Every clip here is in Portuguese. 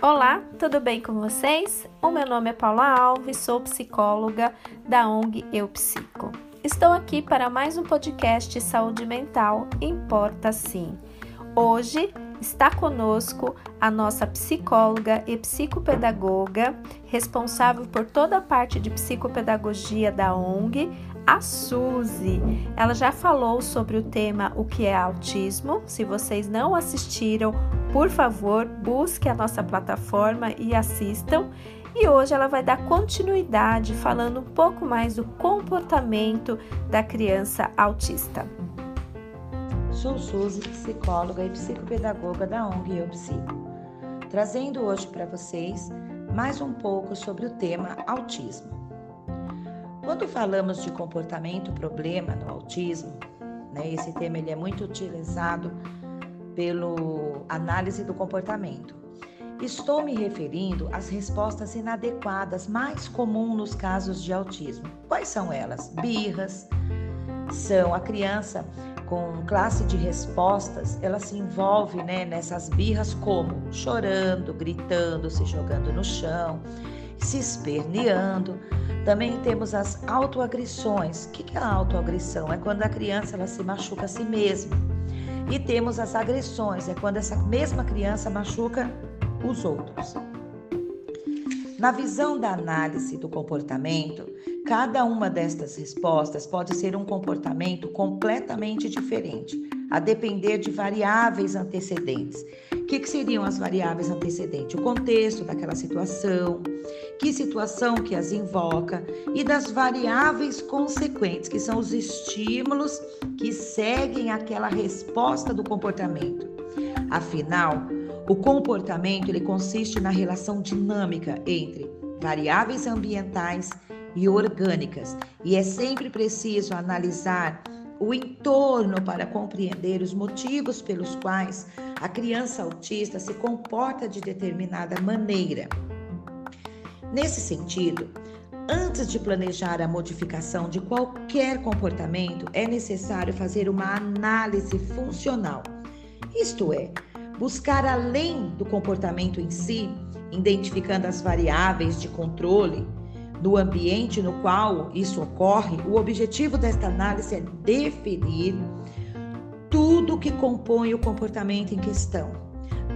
Olá, tudo bem com vocês? O meu nome é Paula Alves, sou psicóloga da ONG Eu Psico. Estou aqui para mais um podcast Saúde Mental Importa Sim. Hoje está conosco a nossa psicóloga e psicopedagoga, responsável por toda a parte de psicopedagogia da ONG, a Suzy. Ela já falou sobre o tema o que é autismo. Se vocês não assistiram, por favor, busque a nossa plataforma e assistam. E hoje ela vai dar continuidade falando um pouco mais do comportamento da criança autista. Sou Suzy, psicóloga e psicopedagoga da ONG Eu Psico, trazendo hoje para vocês mais um pouco sobre o tema autismo. Quando falamos de comportamento problema no autismo, né, esse tema ele é muito utilizado pelo análise do comportamento. Estou me referindo às respostas inadequadas mais comuns nos casos de autismo. Quais são elas? Birras, são a criança com classe de respostas, ela se envolve né, nessas birras como chorando, gritando, se jogando no chão, se esperneando. Também temos as autoagressões. O que é a autoagressão? É quando a criança ela se machuca a si mesma. E temos as agressões, é quando essa mesma criança machuca os outros. Na visão da análise do comportamento, cada uma destas respostas pode ser um comportamento completamente diferente, a depender de variáveis antecedentes. Que, que seriam as variáveis antecedentes? O contexto daquela situação, que situação que as invoca e das variáveis consequentes, que são os estímulos que seguem aquela resposta do comportamento. Afinal, o comportamento ele consiste na relação dinâmica entre variáveis ambientais e orgânicas, e é sempre preciso analisar o entorno para compreender os motivos pelos quais a criança autista se comporta de determinada maneira. Nesse sentido, antes de planejar a modificação de qualquer comportamento, é necessário fazer uma análise funcional. Isto é, buscar além do comportamento em si, identificando as variáveis de controle do ambiente no qual isso ocorre, o objetivo desta análise é definir tudo que compõe o comportamento em questão,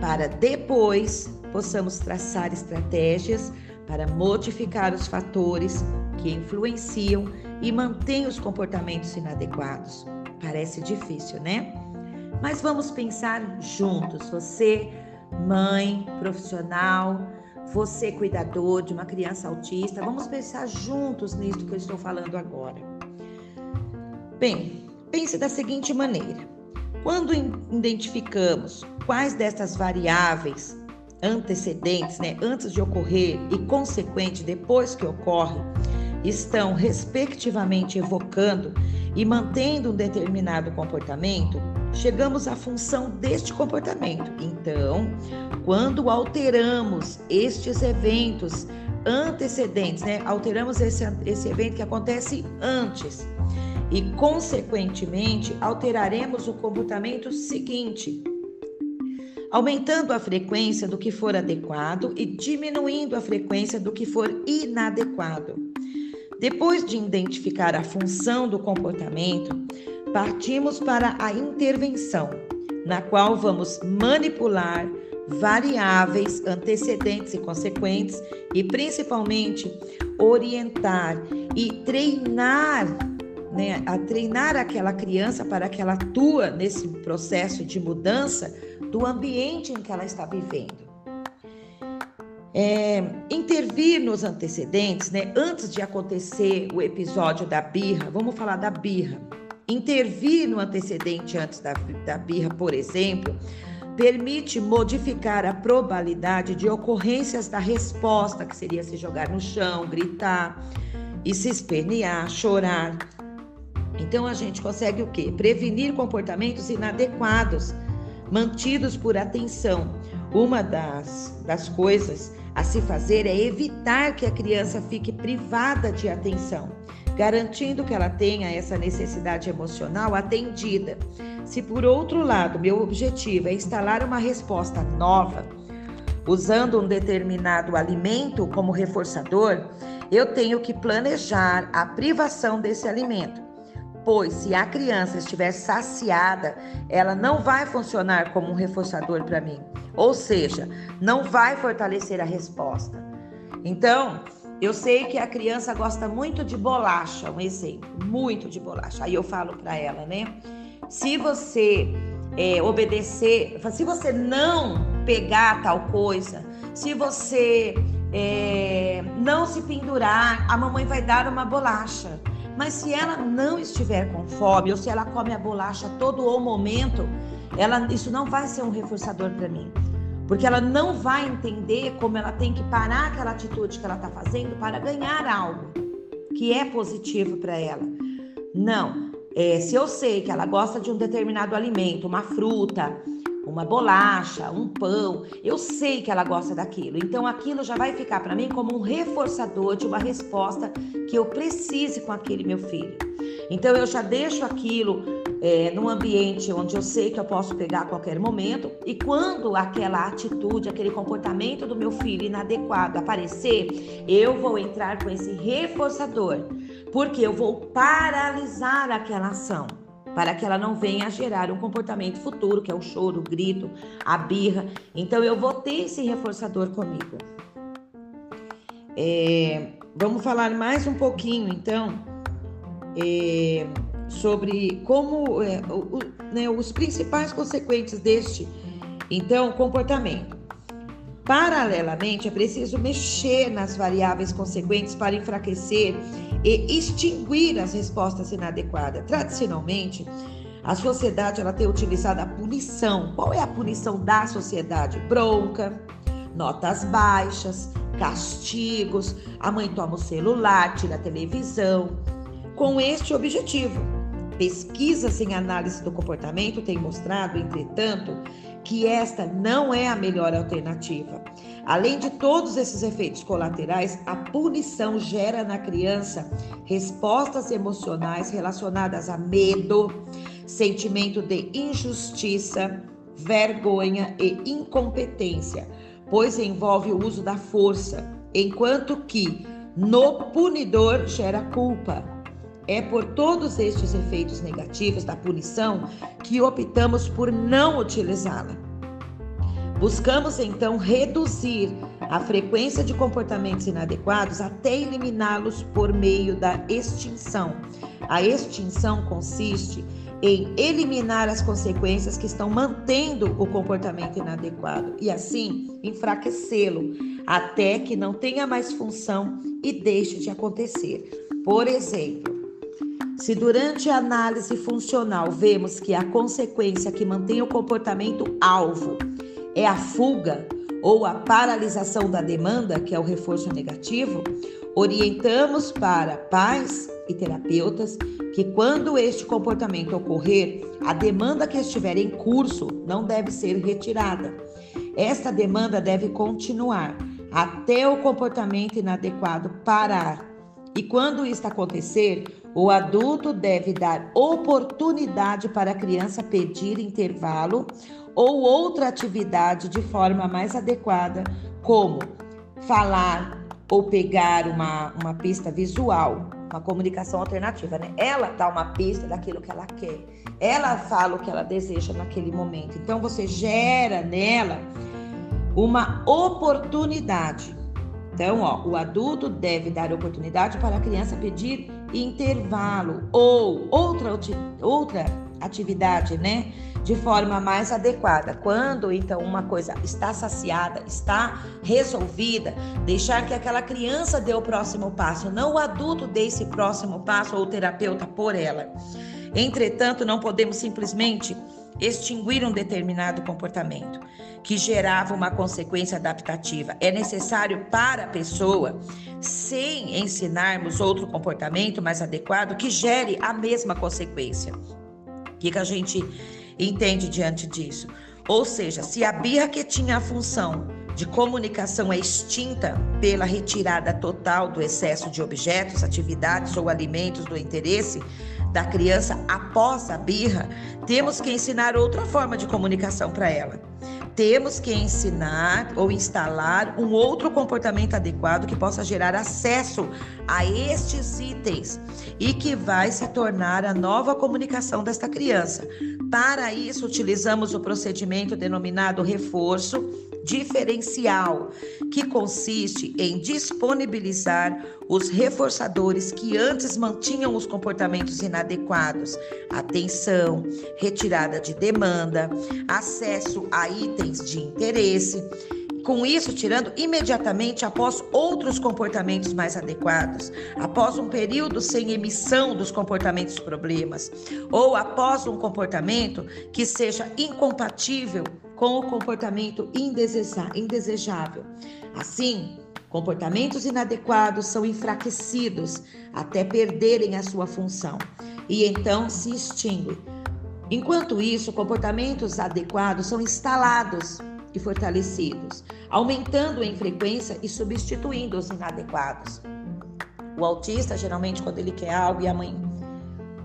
para depois possamos traçar estratégias para modificar os fatores que influenciam e mantêm os comportamentos inadequados. Parece difícil, né? Mas vamos pensar juntos, você, mãe, profissional, você, cuidador de uma criança autista, vamos pensar juntos nisso que eu estou falando agora. Bem, pense da seguinte maneira: quando identificamos quais dessas variáveis antecedentes, né, antes de ocorrer e consequente depois que ocorre, estão respectivamente evocando e mantendo um determinado comportamento, chegamos à função deste comportamento. Então, quando alteramos estes eventos antecedentes, né? Alteramos esse, esse evento que acontece antes e, consequentemente, alteraremos o comportamento seguinte, aumentando a frequência do que for adequado e diminuindo a frequência do que for inadequado. Depois de identificar a função do comportamento, partimos para a intervenção, na qual vamos manipular variáveis antecedentes e consequentes e principalmente orientar e treinar, né, a treinar aquela criança para que ela atua nesse processo de mudança do ambiente em que ela está vivendo. É, intervir nos antecedentes, né, antes de acontecer o episódio da birra, vamos falar da birra. Intervir no antecedente antes da, da birra, por exemplo, permite modificar a probabilidade de ocorrências da resposta, que seria se jogar no chão, gritar e se espernear, chorar. Então a gente consegue o quê? Prevenir comportamentos inadequados, mantidos por atenção. Uma das, das coisas a se fazer é evitar que a criança fique privada de atenção garantindo que ela tenha essa necessidade emocional atendida. Se por outro lado, meu objetivo é instalar uma resposta nova, usando um determinado alimento como reforçador, eu tenho que planejar a privação desse alimento. Pois se a criança estiver saciada, ela não vai funcionar como um reforçador para mim. Ou seja, não vai fortalecer a resposta. Então, eu sei que a criança gosta muito de bolacha, um exemplo, muito de bolacha. Aí eu falo para ela, né? Se você é, obedecer, se você não pegar tal coisa, se você é, não se pendurar, a mamãe vai dar uma bolacha. Mas se ela não estiver com fome ou se ela come a bolacha todo o momento, ela, isso não vai ser um reforçador para mim. Porque ela não vai entender como ela tem que parar aquela atitude que ela está fazendo para ganhar algo que é positivo para ela. Não. É, se eu sei que ela gosta de um determinado alimento, uma fruta, uma bolacha, um pão, eu sei que ela gosta daquilo. Então aquilo já vai ficar para mim como um reforçador de uma resposta que eu precise com aquele meu filho. Então eu já deixo aquilo é, num ambiente onde eu sei que eu posso pegar a qualquer momento e quando aquela atitude, aquele comportamento do meu filho inadequado aparecer, eu vou entrar com esse reforçador porque eu vou paralisar aquela ação para que ela não venha a gerar um comportamento futuro, que é o choro, o grito, a birra. Então eu vou ter esse reforçador comigo. É, vamos falar mais um pouquinho, então, é, sobre como é, o, né, os principais consequências deste, então, comportamento. Paralelamente, é preciso mexer nas variáveis consequentes para enfraquecer e extinguir as respostas inadequadas. Tradicionalmente, a sociedade ela tem utilizado a punição. Qual é a punição da sociedade? Bronca, notas baixas, castigos, a mãe toma o celular, tira a televisão, com este objetivo. Pesquisas em análise do comportamento têm mostrado, entretanto, que esta não é a melhor alternativa. Além de todos esses efeitos colaterais, a punição gera na criança respostas emocionais relacionadas a medo, sentimento de injustiça, vergonha e incompetência, pois envolve o uso da força, enquanto que no punidor gera culpa. É por todos estes efeitos negativos da punição que optamos por não utilizá-la. Buscamos então reduzir a frequência de comportamentos inadequados até eliminá-los por meio da extinção. A extinção consiste em eliminar as consequências que estão mantendo o comportamento inadequado e assim enfraquecê-lo até que não tenha mais função e deixe de acontecer. Por exemplo, se durante a análise funcional vemos que a consequência que mantém o comportamento alvo é a fuga ou a paralisação da demanda, que é o reforço negativo, orientamos para pais e terapeutas que quando este comportamento ocorrer, a demanda que estiver em curso não deve ser retirada. Esta demanda deve continuar até o comportamento inadequado parar. E quando isso acontecer, o adulto deve dar oportunidade para a criança pedir intervalo ou outra atividade de forma mais adequada, como falar ou pegar uma, uma pista visual, uma comunicação alternativa, né? Ela dá uma pista daquilo que ela quer, ela fala o que ela deseja naquele momento. Então você gera nela uma oportunidade. Então, ó, o adulto deve dar oportunidade para a criança pedir intervalo ou outra, outra atividade, né? De forma mais adequada. Quando então uma coisa está saciada, está resolvida, deixar que aquela criança dê o próximo passo, não o adulto dê esse próximo passo ou o terapeuta por ela. Entretanto, não podemos simplesmente extinguir um determinado comportamento que gerava uma consequência adaptativa. É necessário para a pessoa, sem ensinarmos outro comportamento mais adequado, que gere a mesma consequência. O que, que a gente entende diante disso? Ou seja, se a birra que tinha a função de comunicação é extinta pela retirada total do excesso de objetos, atividades ou alimentos do interesse da criança após a birra, temos que ensinar outra forma de comunicação para ela. Temos que ensinar ou instalar um outro comportamento adequado que possa gerar acesso a estes itens e que vai se tornar a nova comunicação desta criança. Para isso, utilizamos o procedimento denominado reforço diferencial, que consiste em disponibilizar os reforçadores que antes mantinham os comportamentos inadequados, atenção, retirada de demanda, acesso a itens de interesse. Com isso, tirando imediatamente após outros comportamentos mais adequados, após um período sem emissão dos comportamentos problemas, ou após um comportamento que seja incompatível com o comportamento indesejável. Assim, comportamentos inadequados são enfraquecidos até perderem a sua função e então se extinguem. Enquanto isso, comportamentos adequados são instalados e fortalecidos, aumentando em frequência e substituindo os inadequados. O autista, geralmente, quando ele quer algo e a mãe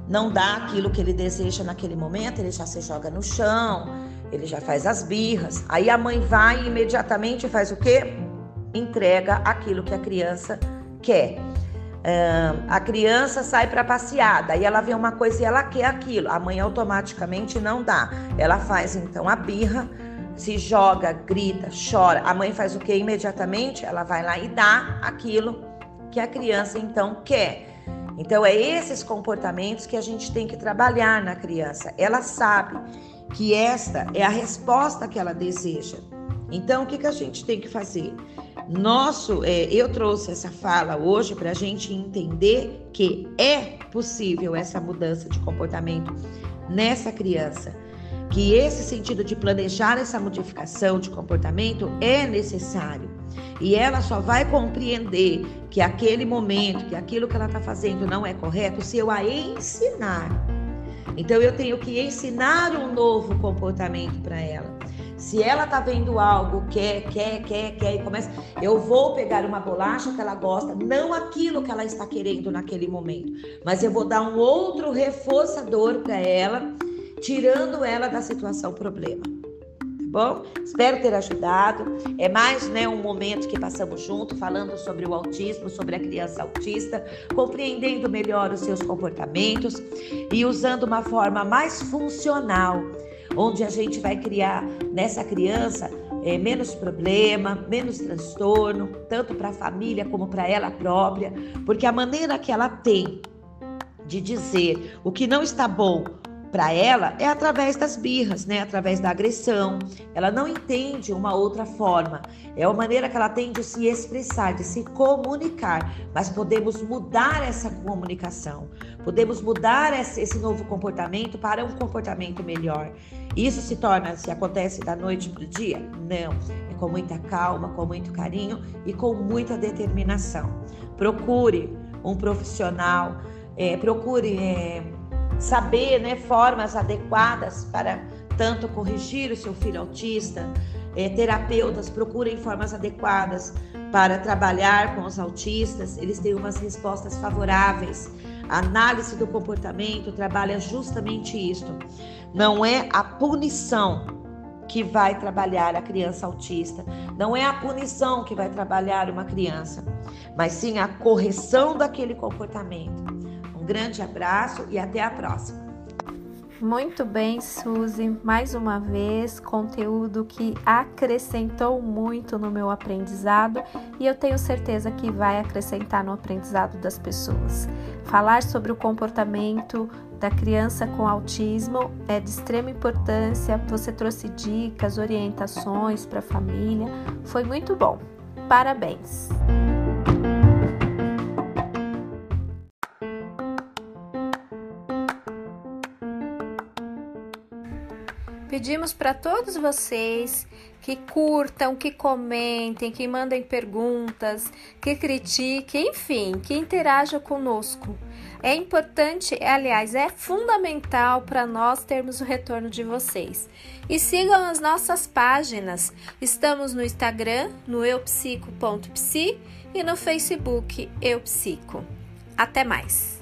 não dá aquilo que ele deseja naquele momento, ele já se joga no chão, ele já faz as birras. Aí a mãe vai e imediatamente faz o quê? Entrega aquilo que a criança quer. Uh, a criança sai para passear, daí ela vê uma coisa e ela quer aquilo. A mãe automaticamente não dá. Ela faz então a birra, se joga, grita, chora. A mãe faz o que imediatamente? Ela vai lá e dá aquilo que a criança então quer. Então é esses comportamentos que a gente tem que trabalhar na criança. Ela sabe que esta é a resposta que ela deseja. Então, o que, que a gente tem que fazer? Nosso, é, eu trouxe essa fala hoje para a gente entender que é possível essa mudança de comportamento nessa criança, que esse sentido de planejar essa modificação de comportamento é necessário. E ela só vai compreender que aquele momento, que aquilo que ela está fazendo não é correto, se eu a ensinar então eu tenho que ensinar um novo comportamento para ela. Se ela tá vendo algo, quer, quer, quer, quer e começa, eu vou pegar uma bolacha que ela gosta, não aquilo que ela está querendo naquele momento, mas eu vou dar um outro reforçador para ela, tirando ela da situação problema bom? Espero ter ajudado. É mais né, um momento que passamos junto, falando sobre o autismo, sobre a criança autista, compreendendo melhor os seus comportamentos e usando uma forma mais funcional, onde a gente vai criar nessa criança é, menos problema, menos transtorno, tanto para a família como para ela própria, porque a maneira que ela tem de dizer o que não está bom para ela é através das birras, né? Através da agressão. Ela não entende uma outra forma. É a maneira que ela tem de se expressar, de se comunicar. Mas podemos mudar essa comunicação. Podemos mudar esse novo comportamento para um comportamento melhor. Isso se torna, se acontece da noite para o dia? Não. É com muita calma, com muito carinho e com muita determinação. Procure um profissional, é, procure. É, saber né, formas adequadas para tanto corrigir o seu filho autista, é, terapeutas procurem formas adequadas para trabalhar com os autistas, eles têm umas respostas favoráveis. A análise do comportamento trabalha justamente isto. Não é a punição que vai trabalhar a criança autista, não é a punição que vai trabalhar uma criança, mas sim a correção daquele comportamento grande abraço e até a próxima. Muito bem, Suzy, mais uma vez, conteúdo que acrescentou muito no meu aprendizado e eu tenho certeza que vai acrescentar no aprendizado das pessoas. Falar sobre o comportamento da criança com autismo é de extrema importância. Você trouxe dicas, orientações para a família, foi muito bom. Parabéns! Pedimos para todos vocês que curtam, que comentem, que mandem perguntas, que critiquem, enfim, que interajam conosco. É importante, aliás, é fundamental para nós termos o retorno de vocês. E sigam as nossas páginas. Estamos no Instagram, no eupsico.psi e no Facebook Eupsico. Até mais!